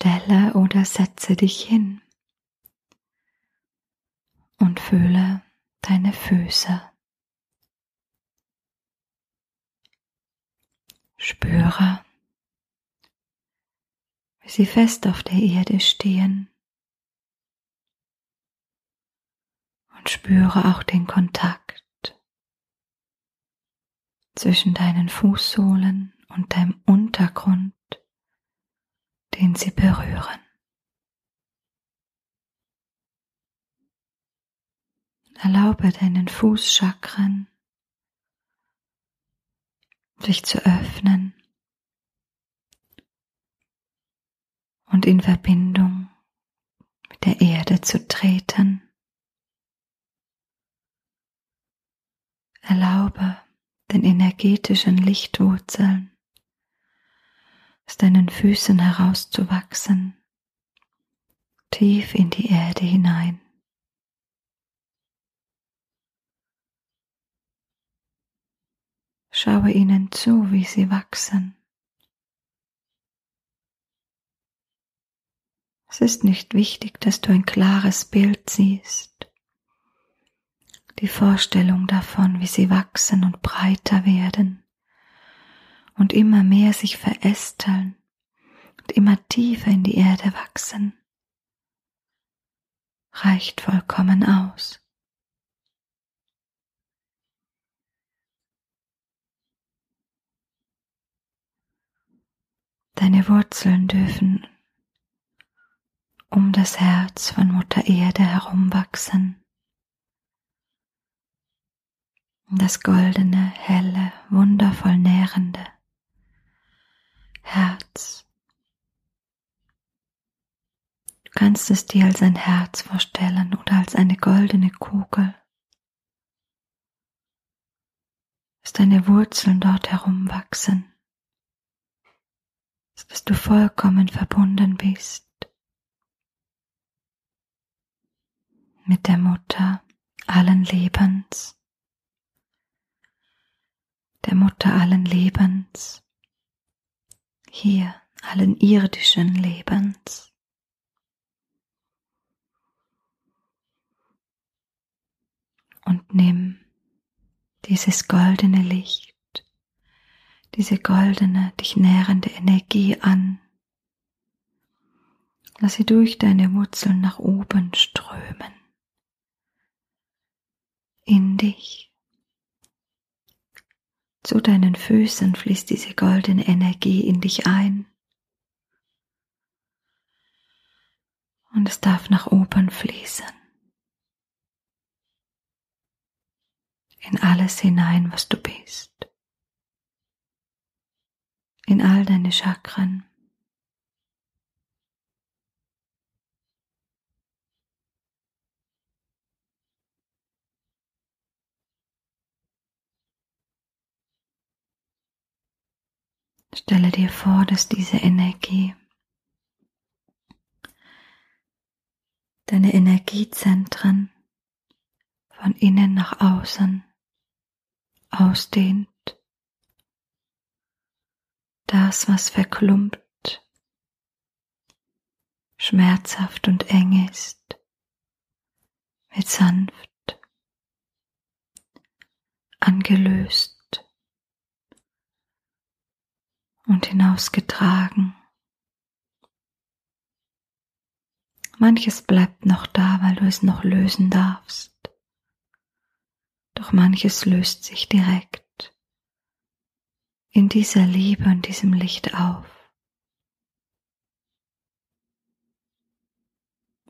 Stelle oder setze dich hin und fühle deine Füße. Spüre, wie sie fest auf der Erde stehen. Und spüre auch den Kontakt zwischen deinen Fußsohlen und deinem Untergrund, den sie berühren. Erlaube deinen Fußchakren sich zu öffnen und in Verbindung mit der Erde zu treten. Erlaube den energetischen Lichtwurzeln aus deinen Füßen herauszuwachsen, tief in die Erde hinein. Schaue ihnen zu, wie sie wachsen. Es ist nicht wichtig, dass du ein klares Bild siehst. Die Vorstellung davon, wie sie wachsen und breiter werden und immer mehr sich verästeln und immer tiefer in die Erde wachsen, reicht vollkommen aus. Deine Wurzeln dürfen um das Herz von Mutter Erde herumwachsen. Das goldene, helle, wundervoll nährende Herz. Du kannst es dir als ein Herz vorstellen oder als eine goldene Kugel. Dass deine Wurzeln dort herumwachsen dass du vollkommen verbunden bist mit der Mutter allen Lebens, der Mutter allen Lebens, hier allen irdischen Lebens. Und nimm dieses goldene Licht diese goldene, dich nährende Energie an. Lass sie durch deine Wurzeln nach oben strömen. In dich. Zu deinen Füßen fließt diese goldene Energie in dich ein. Und es darf nach oben fließen. In alles hinein, was du bist in all deine Chakren. Stelle dir vor, dass diese Energie deine Energiezentren von innen nach außen ausdehnt. Das, was verklumpt, schmerzhaft und eng ist, wird sanft angelöst und hinausgetragen. Manches bleibt noch da, weil du es noch lösen darfst. Doch manches löst sich direkt in dieser Liebe und diesem Licht auf.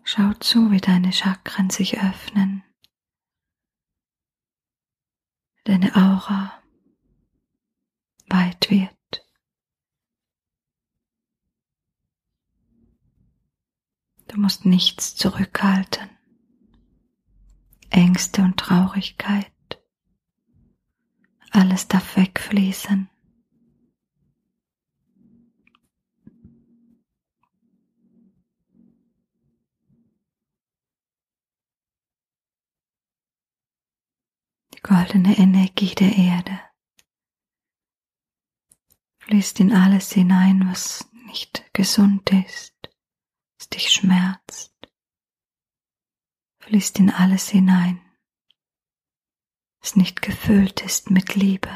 Schau zu, wie deine Chakren sich öffnen, deine Aura weit wird. Du musst nichts zurückhalten. Ängste und Traurigkeit. Alles darf wegfließen. goldene Energie der Erde fließt in alles hinein, was nicht gesund ist, dich schmerzt, fließt in alles hinein, was nicht gefüllt ist mit Liebe.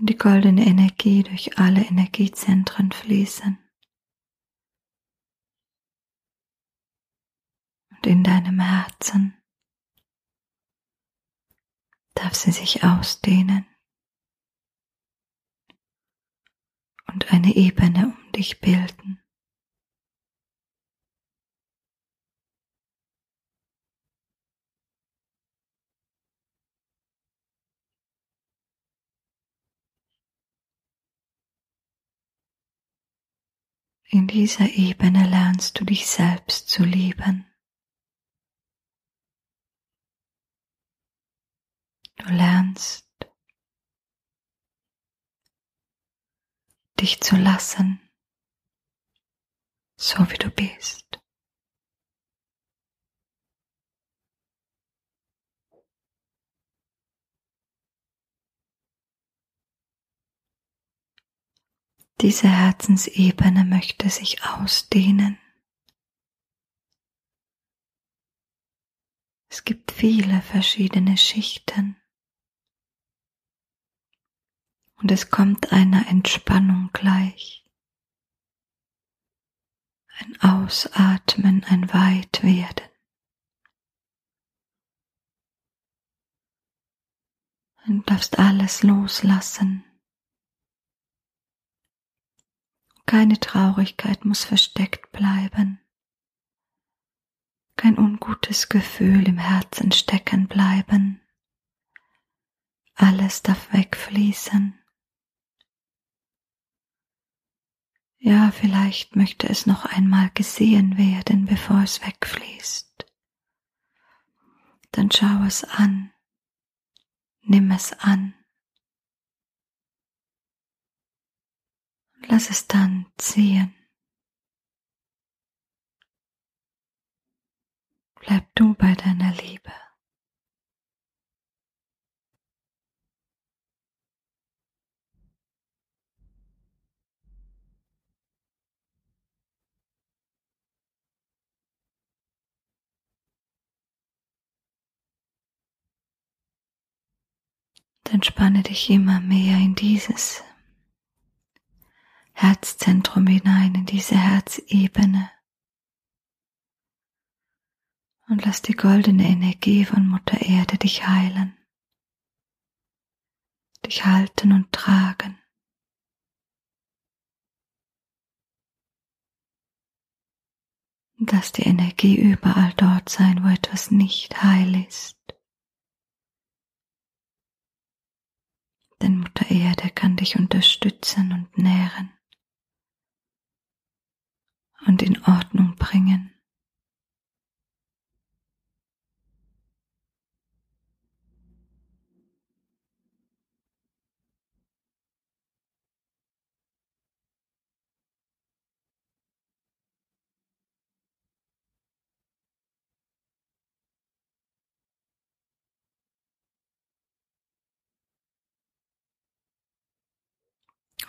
die goldene Energie durch alle Energiezentren fließen. Und in deinem Herzen darf sie sich ausdehnen und eine Ebene um dich bilden. In dieser Ebene lernst du dich selbst zu lieben. Du lernst dich zu lassen, so wie du bist. Diese Herzensebene möchte sich ausdehnen. Es gibt viele verschiedene Schichten und es kommt einer Entspannung gleich. Ein Ausatmen, ein Weitwerden. Du darfst alles loslassen, Keine Traurigkeit muss versteckt bleiben. Kein ungutes Gefühl im Herzen stecken bleiben. Alles darf wegfließen. Ja, vielleicht möchte es noch einmal gesehen werden, bevor es wegfließt. Dann schau es an, nimm es an. Lass es dann ziehen. Bleib du bei deiner Liebe. Entspanne dich immer mehr in dieses Herzzentrum hinein, in diese Herzebene. Und lass die goldene Energie von Mutter Erde dich heilen, dich halten und tragen. Und lass die Energie überall dort sein, wo etwas nicht heil ist. Denn Mutter Erde kann dich unterstützen und nähren und in Ordnung bringen.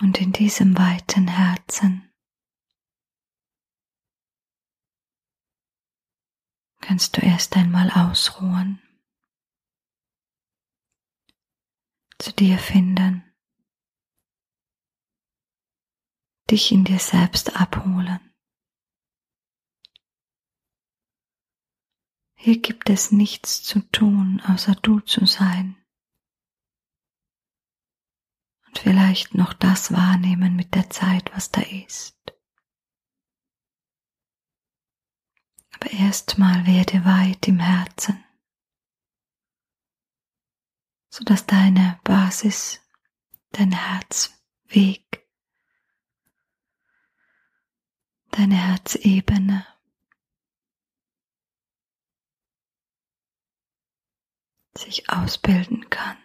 Und in diesem weiten Herzen kannst du erst einmal ausruhen, zu dir finden, dich in dir selbst abholen. Hier gibt es nichts zu tun, außer du zu sein. Und vielleicht noch das wahrnehmen mit der Zeit, was da ist. Aber erstmal werde weit im Herzen, so dass deine Basis, dein Herzweg, deine Herzebene sich ausbilden kann.